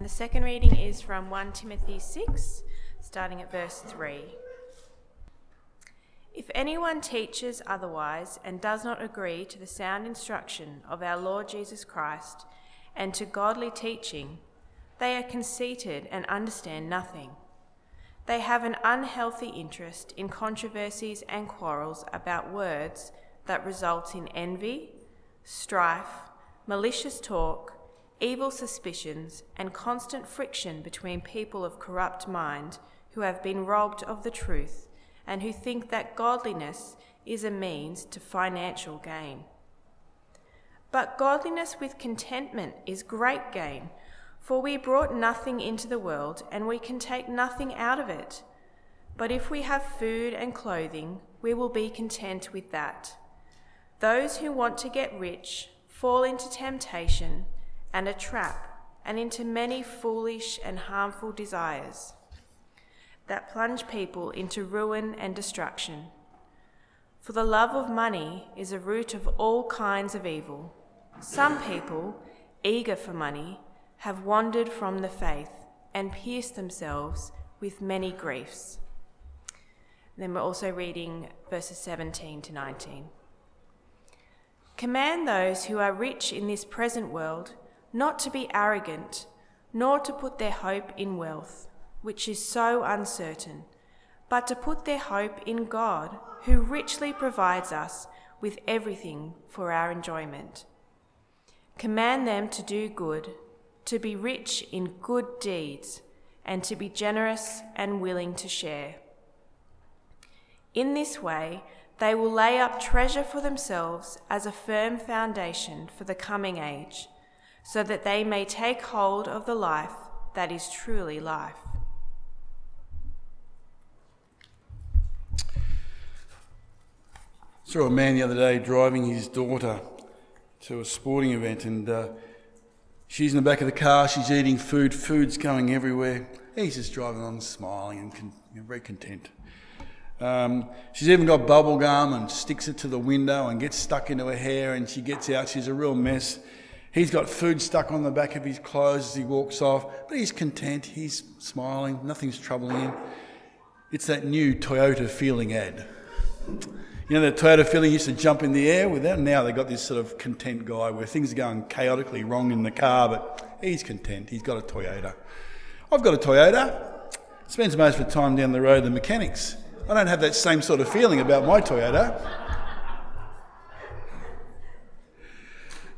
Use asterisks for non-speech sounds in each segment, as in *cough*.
The second reading is from 1 Timothy 6, starting at verse 3. If anyone teaches otherwise and does not agree to the sound instruction of our Lord Jesus Christ and to godly teaching, they are conceited and understand nothing. They have an unhealthy interest in controversies and quarrels about words that result in envy, strife, malicious talk evil suspicions, and constant friction between people of corrupt mind who have been robbed of the truth and who think that godliness is a means to financial gain. But godliness with contentment is great gain, for we brought nothing into the world and we can take nothing out of it. But if we have food and clothing, we will be content with that. Those who want to get rich fall into temptation and a trap, and into many foolish and harmful desires that plunge people into ruin and destruction. For the love of money is a root of all kinds of evil. Some people, eager for money, have wandered from the faith and pierced themselves with many griefs. Then we're also reading verses 17 to 19. Command those who are rich in this present world not to be arrogant, nor to put their hope in wealth, which is so uncertain, but to put their hope in God, who richly provides us with everything for our enjoyment. Command them to do good, to be rich in good deeds, and to be generous and willing to share. In this way, they will lay up treasure for themselves as a firm foundation for the coming age so that they may take hold of the life that is truly life. I Saw a man the other day driving his daughter to a sporting event, and uh, she's in the back of the car. She's eating food. Food's going everywhere. He's just driving on, smiling and con- very content. Um, she's even got bubble gum and sticks it to the window and gets stuck into her hair. And she gets out. She's a real mess. He's got food stuck on the back of his clothes as he walks off, but he's content, he's smiling, nothing's troubling him. It's that new Toyota feeling ad. You know, the Toyota feeling used to jump in the air with that. Now they've got this sort of content guy where things are going chaotically wrong in the car, but he's content. He's got a Toyota. I've got a Toyota. Spends most of the time down the road the mechanics. I don't have that same sort of feeling about my Toyota.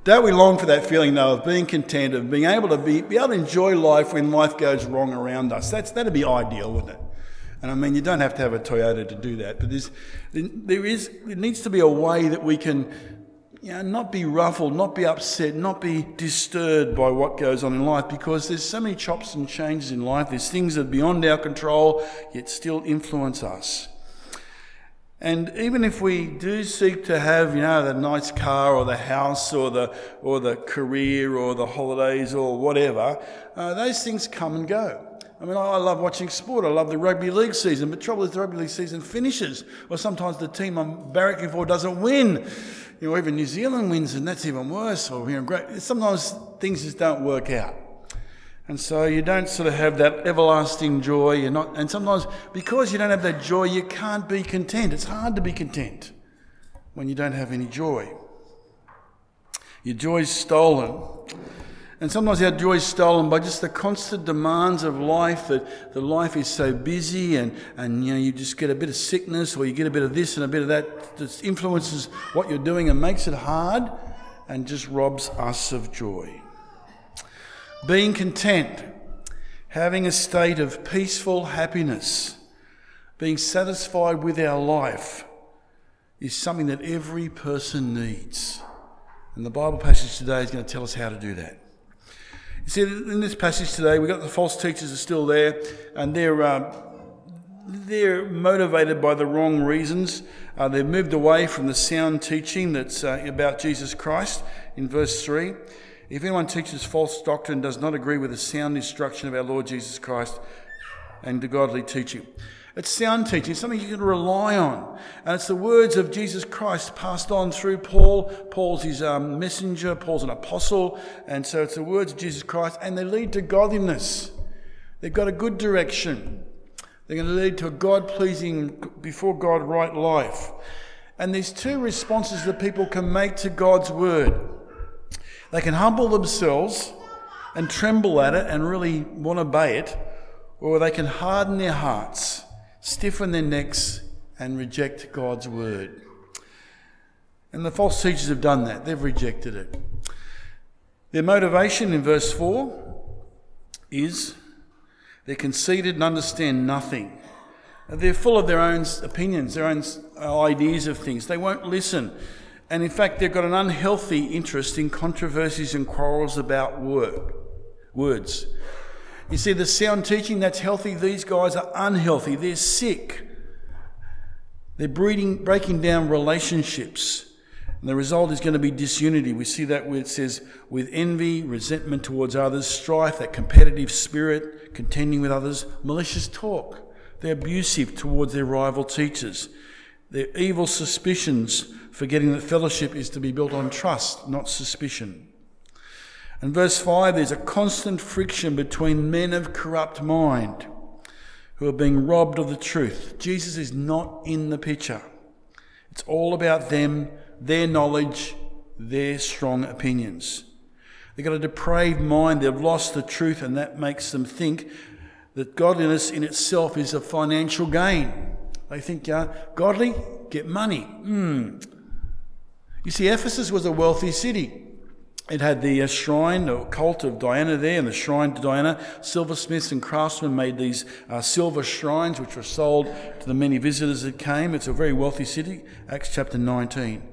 Don't we long for that feeling, though, of being content, of being able to be, be able to enjoy life when life goes wrong around us? That's, that'd be ideal, wouldn't it? And I mean, you don't have to have a Toyota to do that, but there's, there is, there needs to be a way that we can you know, not be ruffled, not be upset, not be disturbed by what goes on in life because there's so many chops and changes in life. There's things that are beyond our control, yet still influence us. And even if we do seek to have, you know, the nice car or the house or the, or the career or the holidays or whatever, uh, those things come and go. I mean, I love watching sport. I love the rugby league season. But trouble is, the rugby league season finishes, or sometimes the team I'm barracking for doesn't win. You know, even New Zealand wins, and that's even worse. Or you know, great. Sometimes things just don't work out. And so you don't sort of have that everlasting joy. You're not, and sometimes because you don't have that joy, you can't be content. It's hard to be content when you don't have any joy. Your joy's stolen. And sometimes our joy is stolen by just the constant demands of life, that the life is so busy and, and you know, you just get a bit of sickness or you get a bit of this and a bit of that that influences what you're doing and makes it hard and just robs us of joy. Being content, having a state of peaceful happiness, being satisfied with our life is something that every person needs. And the Bible passage today is going to tell us how to do that. You see, in this passage today, we've got the false teachers are still there, and they're, uh, they're motivated by the wrong reasons. Uh, they've moved away from the sound teaching that's uh, about Jesus Christ in verse 3. If anyone teaches false doctrine does not agree with the sound instruction of our Lord Jesus Christ and the godly teaching. It's sound teaching, something you can rely on. And it's the words of Jesus Christ passed on through Paul. Paul's his um, messenger, Paul's an apostle. And so it's the words of Jesus Christ, and they lead to godliness. They've got a good direction. They're going to lead to a God pleasing, before God, right life. And there's two responses that people can make to God's word. They can humble themselves and tremble at it and really want to obey it, or they can harden their hearts stiffen their necks, and reject God's word. And the false teachers have done that, they've rejected it. Their motivation in verse 4 is they're conceited and understand nothing. They're full of their own opinions, their own uh, ideas of things. They won't listen. And in fact, they've got an unhealthy interest in controversies and quarrels about work, words. You see, the sound teaching that's healthy, these guys are unhealthy. They're sick. They're breeding, breaking down relationships. And the result is going to be disunity. We see that where it says, with envy, resentment towards others, strife, that competitive spirit, contending with others, malicious talk. They're abusive towards their rival teachers. Their evil suspicions, forgetting that fellowship is to be built on trust, not suspicion. In verse 5, there's a constant friction between men of corrupt mind who are being robbed of the truth. Jesus is not in the picture. It's all about them, their knowledge, their strong opinions. They've got a depraved mind, they've lost the truth, and that makes them think that godliness in itself is a financial gain. They think, uh, godly, get money. Mm. You see, Ephesus was a wealthy city. It had the uh, shrine, the cult of Diana there, and the shrine to Diana. Silversmiths and craftsmen made these uh, silver shrines, which were sold to the many visitors that came. It's a very wealthy city, Acts chapter 19.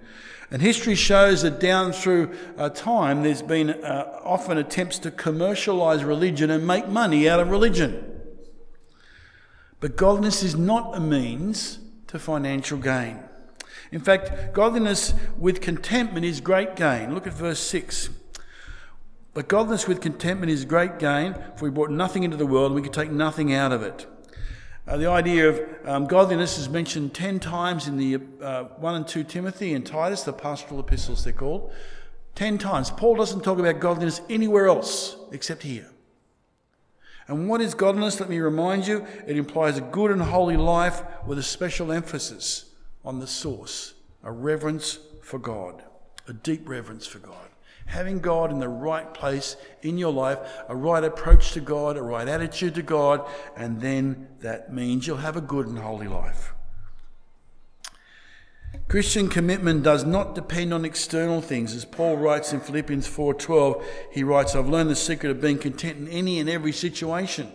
And history shows that down through uh, time, there's been uh, often attempts to commercialize religion and make money out of religion. But godliness is not a means to financial gain. In fact, godliness with contentment is great gain. Look at verse 6. But godliness with contentment is great gain, for we brought nothing into the world and we could take nothing out of it. Uh, the idea of um, godliness is mentioned 10 times in the uh, 1 and 2 Timothy and Titus, the pastoral epistles they're called. 10 times. Paul doesn't talk about godliness anywhere else except here. And what is godliness? Let me remind you it implies a good and holy life with a special emphasis on the source, a reverence for God, a deep reverence for God. Having God in the right place in your life, a right approach to God, a right attitude to God, and then that means you'll have a good and holy life. Christian commitment does not depend on external things. As Paul writes in Philippians 4:12, he writes, "I've learned the secret of being content in any and every situation."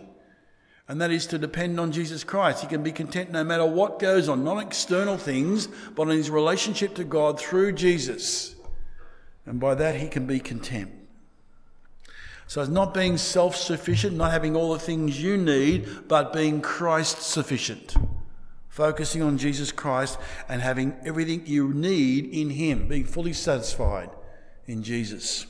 And that is to depend on Jesus Christ. He can be content no matter what goes on, not external things, but on his relationship to God through Jesus. And by that, he can be content. So it's not being self sufficient, not having all the things you need, but being Christ sufficient. Focusing on Jesus Christ and having everything you need in him, being fully satisfied in Jesus.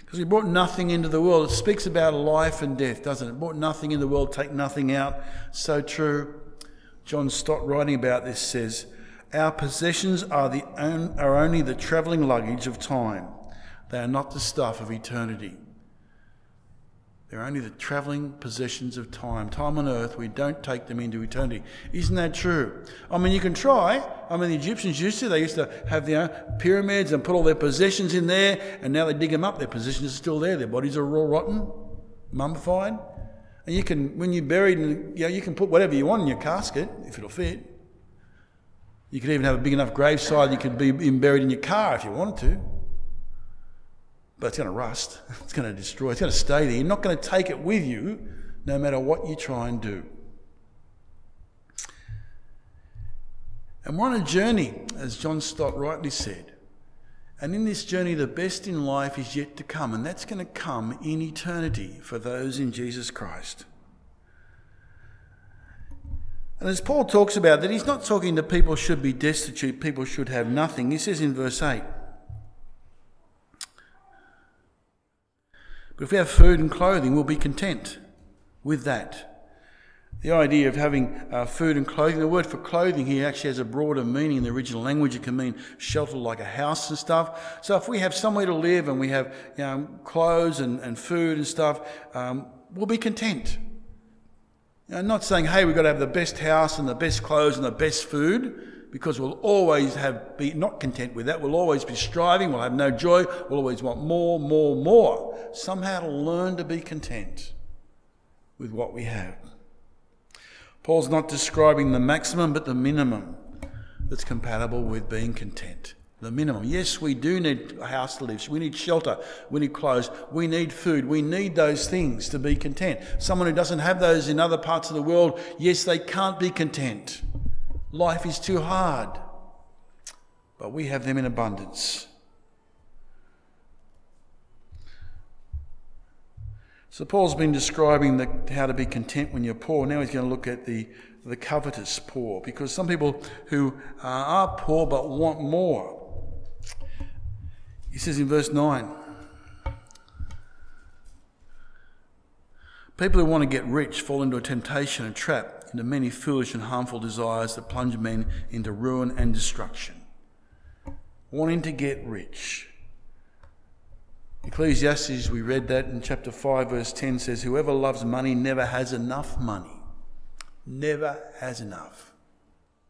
Because he brought nothing into the world. It speaks about life and death, doesn't it? Brought nothing in the world, take nothing out. So true. John Stott, writing about this, says, Our possessions are, the are only the travelling luggage of time, they are not the stuff of eternity. They're only the travelling possessions of time. Time on earth, we don't take them into eternity. Isn't that true? I mean, you can try. I mean, the Egyptians used to. They used to have their pyramids and put all their possessions in there, and now they dig them up. Their possessions are still there. Their bodies are all rotten, mummified. And you can, when you're buried, you, know, you can put whatever you want in your casket, if it'll fit. You could even have a big enough graveside you could be buried in your car if you wanted to but it's going to rust. *laughs* It's going to destroy. It's going to stay there. You're not going to take it with you no matter what you try and do. And we're on a journey, as John Stott rightly said. And in this journey, the best in life is yet to come, and that's going to come in eternity for those in Jesus Christ. And as Paul talks about that, he's not talking to people should be destitute, people should have nothing. He says in verse 8, But if we have food and clothing, we'll be content with that. The idea of having uh, food and clothing, the word for clothing here actually has a broader meaning in the original language. It can mean shelter like a house and stuff. So if we have somewhere to live and we have you know, clothes and, and food and stuff, um, we'll be content. You know, not saying, hey, we've got to have the best house and the best clothes and the best food, because we'll always have be not content with that. We'll always be striving. We'll have no joy. We'll always want more, more, more. Somehow to learn to be content with what we have. Paul's not describing the maximum, but the minimum that's compatible with being content. The minimum. Yes, we do need a house to live. We need shelter. We need clothes. We need food. We need those things to be content. Someone who doesn't have those in other parts of the world, yes, they can't be content. Life is too hard. But we have them in abundance. So Paul's been describing the, how to be content when you're poor. Now he's going to look at the, the covetous poor, because some people who uh, are poor but want more. He says in verse 9, People who want to get rich fall into a temptation and trap, into many foolish and harmful desires that plunge men into ruin and destruction. Wanting to get rich. Ecclesiastes, we read that in chapter 5, verse 10 says, Whoever loves money never has enough money. Never has enough.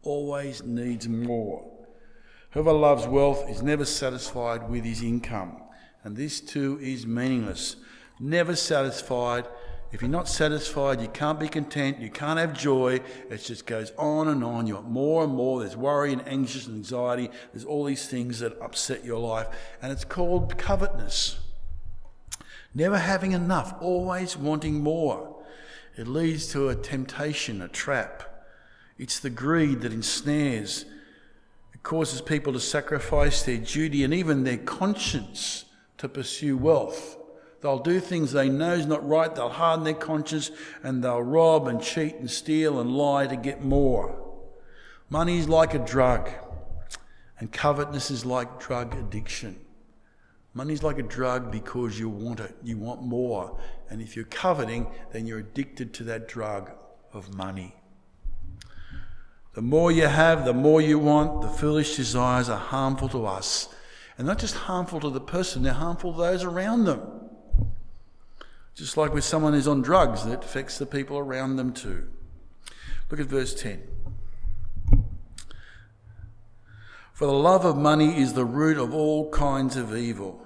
Always needs more. Whoever loves wealth is never satisfied with his income. And this too is meaningless. Never satisfied. If you're not satisfied, you can't be content, you can't have joy. It just goes on and on. You want more and more. There's worry and anxious and anxiety. There's all these things that upset your life. And it's called covetousness. Never having enough, always wanting more. It leads to a temptation, a trap. It's the greed that ensnares. It causes people to sacrifice their duty and even their conscience to pursue wealth. They'll do things they know is not right, they'll harden their conscience, and they'll rob and cheat and steal and lie to get more. Money is like a drug, and covetousness is like drug addiction. Money's like a drug because you want it, you want more. And if you're coveting, then you're addicted to that drug of money. The more you have, the more you want, the foolish desires are harmful to us. And not just harmful to the person, they're harmful to those around them. Just like with someone who's on drugs, that affects the people around them too. Look at verse 10. For the love of money is the root of all kinds of evil.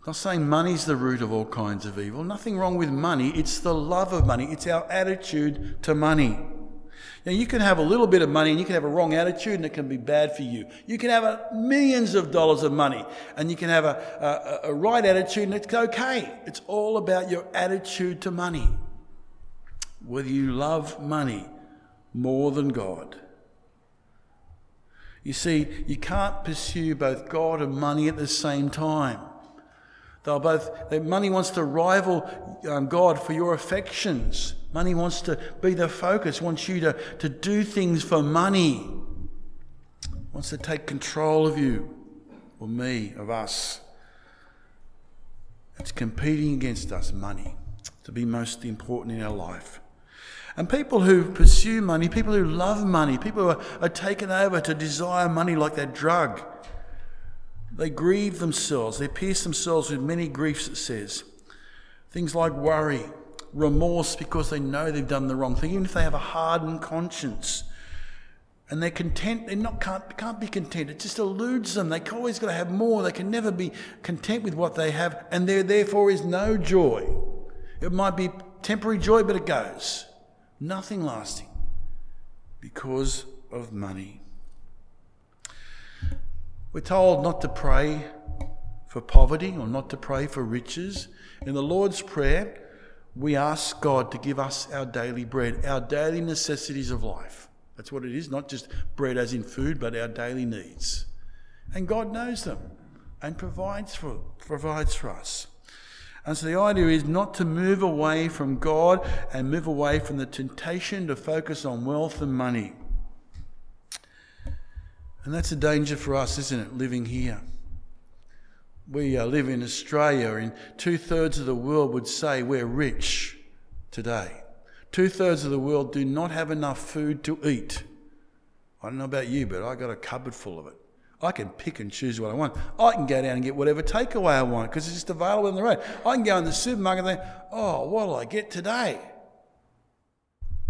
I'm not saying money's the root of all kinds of evil. Nothing wrong with money. It's the love of money. It's our attitude to money. Now, you can have a little bit of money and you can have a wrong attitude and it can be bad for you. You can have a, millions of dollars of money and you can have a, a, a right attitude and it's okay. It's all about your attitude to money. Whether you love money more than God. You see, you can't pursue both God and money at the same time. They'll both, money wants to rival um, God for your affections. Money wants to be the focus, wants you to, to do things for money, wants to take control of you, or me, of us. It's competing against us, money, to be most important in our life. And people who pursue money, people who love money, people who are, are taken over to desire money like that drug, they grieve themselves. They pierce themselves with many griefs, it says. Things like worry, remorse because they know they've done the wrong thing, even if they have a hardened conscience. And they're content, they not can't, can't be content. It just eludes them. They always got to have more. They can never be content with what they have, and there therefore is no joy. It might be temporary joy, but it goes. Nothing lasting because of money. We're told not to pray for poverty or not to pray for riches. In the Lord's Prayer, we ask God to give us our daily bread, our daily necessities of life. That's what it is, not just bread as in food, but our daily needs. And God knows them and provides for, provides for us. And so the idea is not to move away from God and move away from the temptation to focus on wealth and money. And that's a danger for us, isn't it, living here? We uh, live in Australia, and two thirds of the world would say we're rich today. Two thirds of the world do not have enough food to eat. I don't know about you, but I got a cupboard full of it. I can pick and choose what I want. I can go down and get whatever takeaway I want because it's just available on the road. I can go in the supermarket and think, oh, what'll I get today?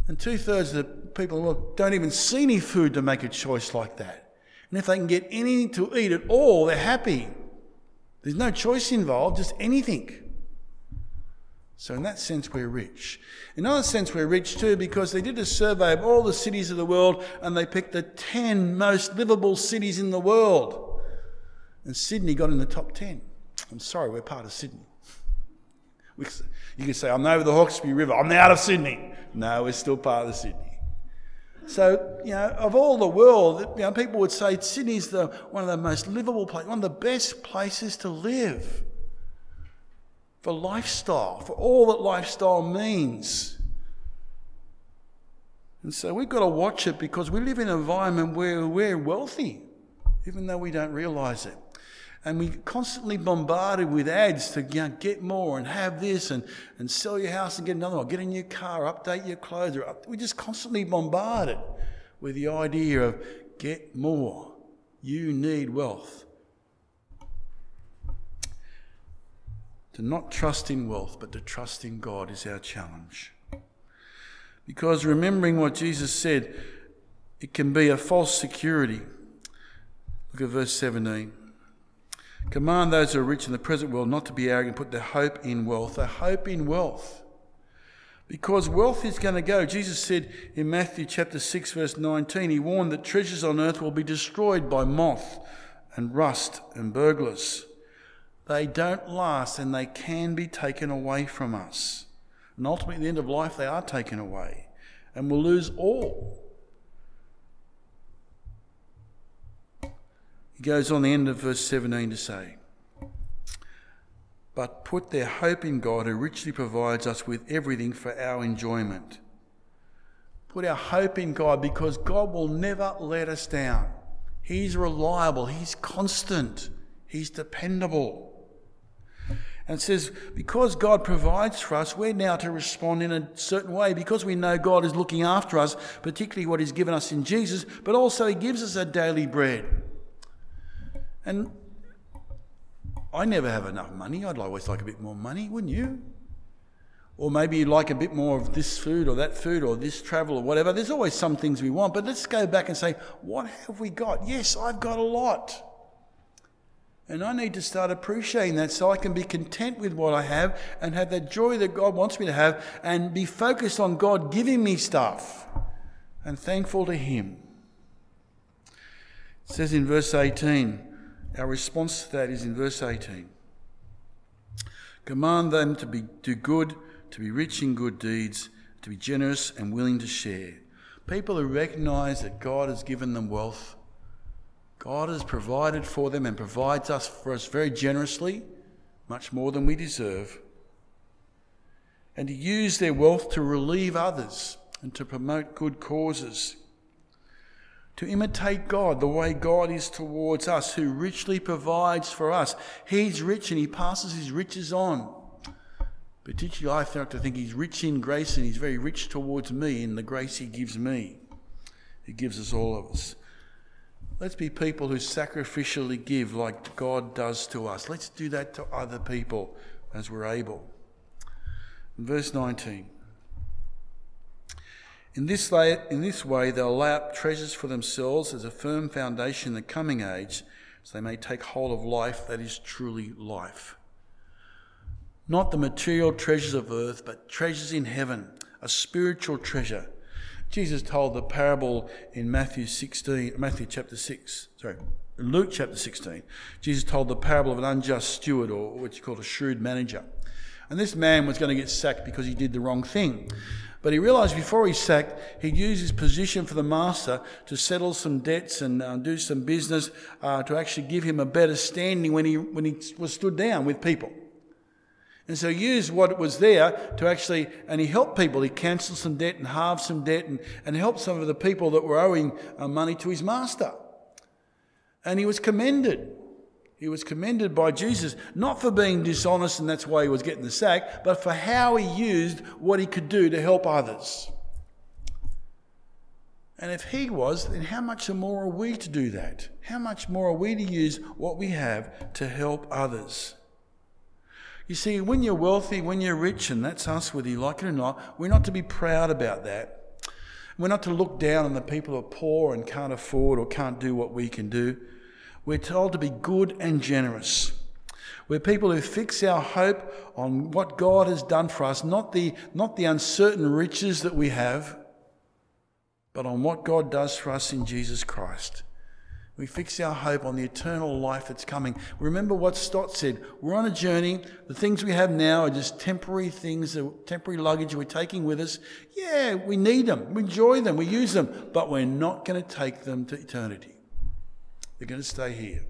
And two thirds of the people in the world don't even see any food to make a choice like that. And if they can get anything to eat at all, they're happy. There's no choice involved, just anything. So, in that sense, we're rich. In another sense, we're rich too because they did a survey of all the cities of the world and they picked the 10 most livable cities in the world. And Sydney got in the top 10. I'm sorry, we're part of Sydney. *laughs* You can say, I'm over the Hawkesbury River, I'm out of Sydney. No, we're still part of Sydney. So, you know, of all the world, you know, people would say Sydney's the, one of the most livable places, one of the best places to live for lifestyle, for all that lifestyle means. And so we've got to watch it because we live in an environment where we're wealthy, even though we don't realize it. And we constantly bombarded with ads to you know, get more and have this and, and sell your house and get another one, get a new car, update your clothes. We're just constantly bombarded with the idea of get more. You need wealth. To not trust in wealth, but to trust in God is our challenge. Because remembering what Jesus said, it can be a false security. Look at verse 17. Command those who are rich in the present world not to be arrogant, put their hope in wealth. Their hope in wealth. Because wealth is going to go. Jesus said in Matthew chapter 6, verse 19, he warned that treasures on earth will be destroyed by moth and rust and burglars. They don't last and they can be taken away from us. And ultimately, at the end of life, they are taken away and we'll lose all. He goes on the end of verse 17 to say, But put their hope in God who richly provides us with everything for our enjoyment. Put our hope in God because God will never let us down. He's reliable, He's constant, He's dependable. And it says, because God provides for us, we're now to respond in a certain way because we know God is looking after us, particularly what He's given us in Jesus, but also He gives us a daily bread. And I never have enough money. I'd always like a bit more money, wouldn't you? Or maybe you'd like a bit more of this food or that food or this travel or whatever. There's always some things we want, but let's go back and say, what have we got? Yes, I've got a lot. And I need to start appreciating that so I can be content with what I have and have that joy that God wants me to have and be focused on God giving me stuff and thankful to Him. It says in verse 18, our response to that is in verse 18 Command them to be, do good, to be rich in good deeds, to be generous and willing to share. People who recognize that God has given them wealth God has provided for them and provides us for us very generously, much more than we deserve. And to use their wealth to relieve others and to promote good causes. To imitate God the way God is towards us, who richly provides for us. He's rich and He passes His riches on. Particularly, I like to think He's rich in grace and He's very rich towards me in the grace He gives me. He gives us all of us. Let's be people who sacrificially give like God does to us. Let's do that to other people as we're able. Verse 19. In this, way, in this way, they'll lay up treasures for themselves as a firm foundation in the coming age, so they may take hold of life that is truly life. Not the material treasures of earth, but treasures in heaven, a spiritual treasure Jesus told the parable in Matthew 16, Matthew chapter 6, sorry, Luke chapter 16. Jesus told the parable of an unjust steward, or what you call a shrewd manager. And this man was going to get sacked because he did the wrong thing. But he realized before he sacked, he'd use his position for the master to settle some debts and uh, do some business uh, to actually give him a better standing when he, when he was stood down with people. And so he used what was there to actually, and he helped people. He cancelled some debt and halved some debt and, and helped some of the people that were owing uh, money to his master. And he was commended. He was commended by Jesus not for being dishonest and that's why he was getting the sack, but for how he used what he could do to help others. And if he was, then how much more are we to do that? How much more are we to use what we have to help others? You see, when you're wealthy, when you're rich, and that's us, whether you like it or not, we're not to be proud about that. We're not to look down on the people who are poor and can't afford or can't do what we can do. We're told to be good and generous. We're people who fix our hope on what God has done for us, not the, not the uncertain riches that we have, but on what God does for us in Jesus Christ. We fix our hope on the eternal life that's coming. Remember what Stott said we're on a journey. The things we have now are just temporary things, uh, temporary luggage we're taking with us. Yeah, we need them, we enjoy them, we use them, but we're not going to take them to eternity. They're going to stay here.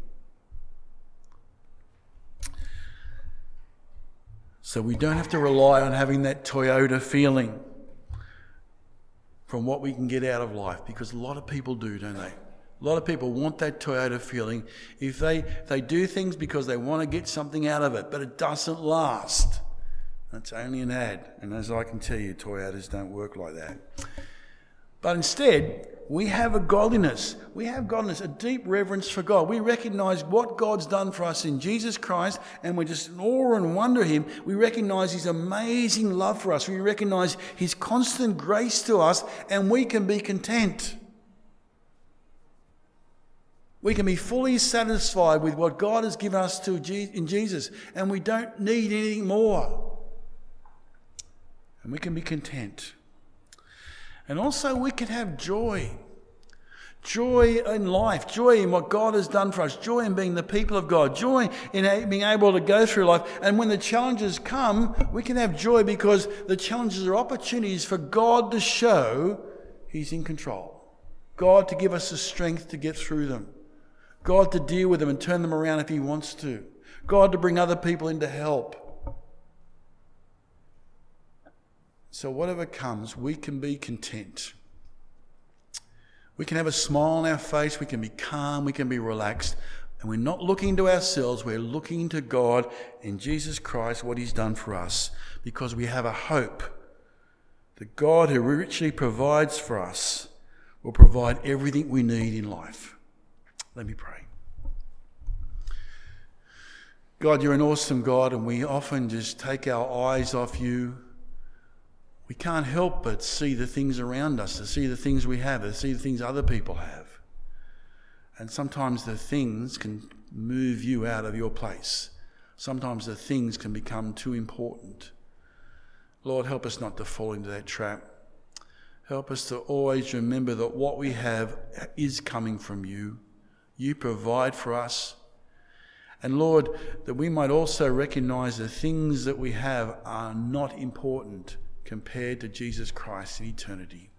So we don't have to rely on having that Toyota feeling from what we can get out of life because a lot of people do, don't they? A lot of people want that Toyota feeling. If they, they do things because they want to get something out of it, but it doesn't last. That's only an ad. And as I can tell you, Toyotas don't work like that. But instead, we have a godliness. We have godliness, a deep reverence for God. We recognize what God's done for us in Jesus Christ, and we just awe and wonder Him. We recognize His amazing love for us. We recognize His constant grace to us, and we can be content. We can be fully satisfied with what God has given us to in Jesus, and we don't need anything more. And we can be content. And also, we can have joy. Joy in life, joy in what God has done for us, joy in being the people of God, joy in being able to go through life. And when the challenges come, we can have joy because the challenges are opportunities for God to show He's in control. God to give us the strength to get through them. God to deal with them and turn them around if He wants to. God to bring other people in to help. So, whatever comes, we can be content. We can have a smile on our face, we can be calm, we can be relaxed, and we're not looking to ourselves, we're looking to God in Jesus Christ, what He's done for us, because we have a hope that God, who richly provides for us, will provide everything we need in life. Let me pray. God, you're an awesome God, and we often just take our eyes off you we can't help but see the things around us, to see the things we have, to see the things other people have. And sometimes the things can move you out of your place. Sometimes the things can become too important. Lord, help us not to fall into that trap. Help us to always remember that what we have is coming from you. You provide for us. And Lord, that we might also recognize the things that we have are not important compared to Jesus Christ in eternity.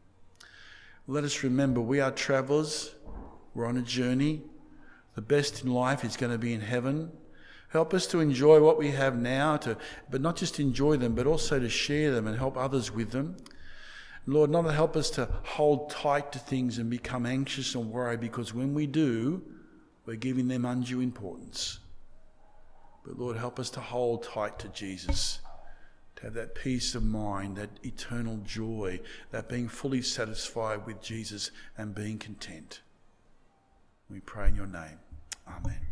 Let us remember we are travelers, we're on a journey. The best in life is going to be in heaven. Help us to enjoy what we have now, to, but not just enjoy them, but also to share them and help others with them. Lord, not to help us to hold tight to things and become anxious and worried, because when we do, we're giving them undue importance. But Lord, help us to hold tight to Jesus to have that peace of mind, that eternal joy, that being fully satisfied with Jesus and being content. We pray in your name. Amen.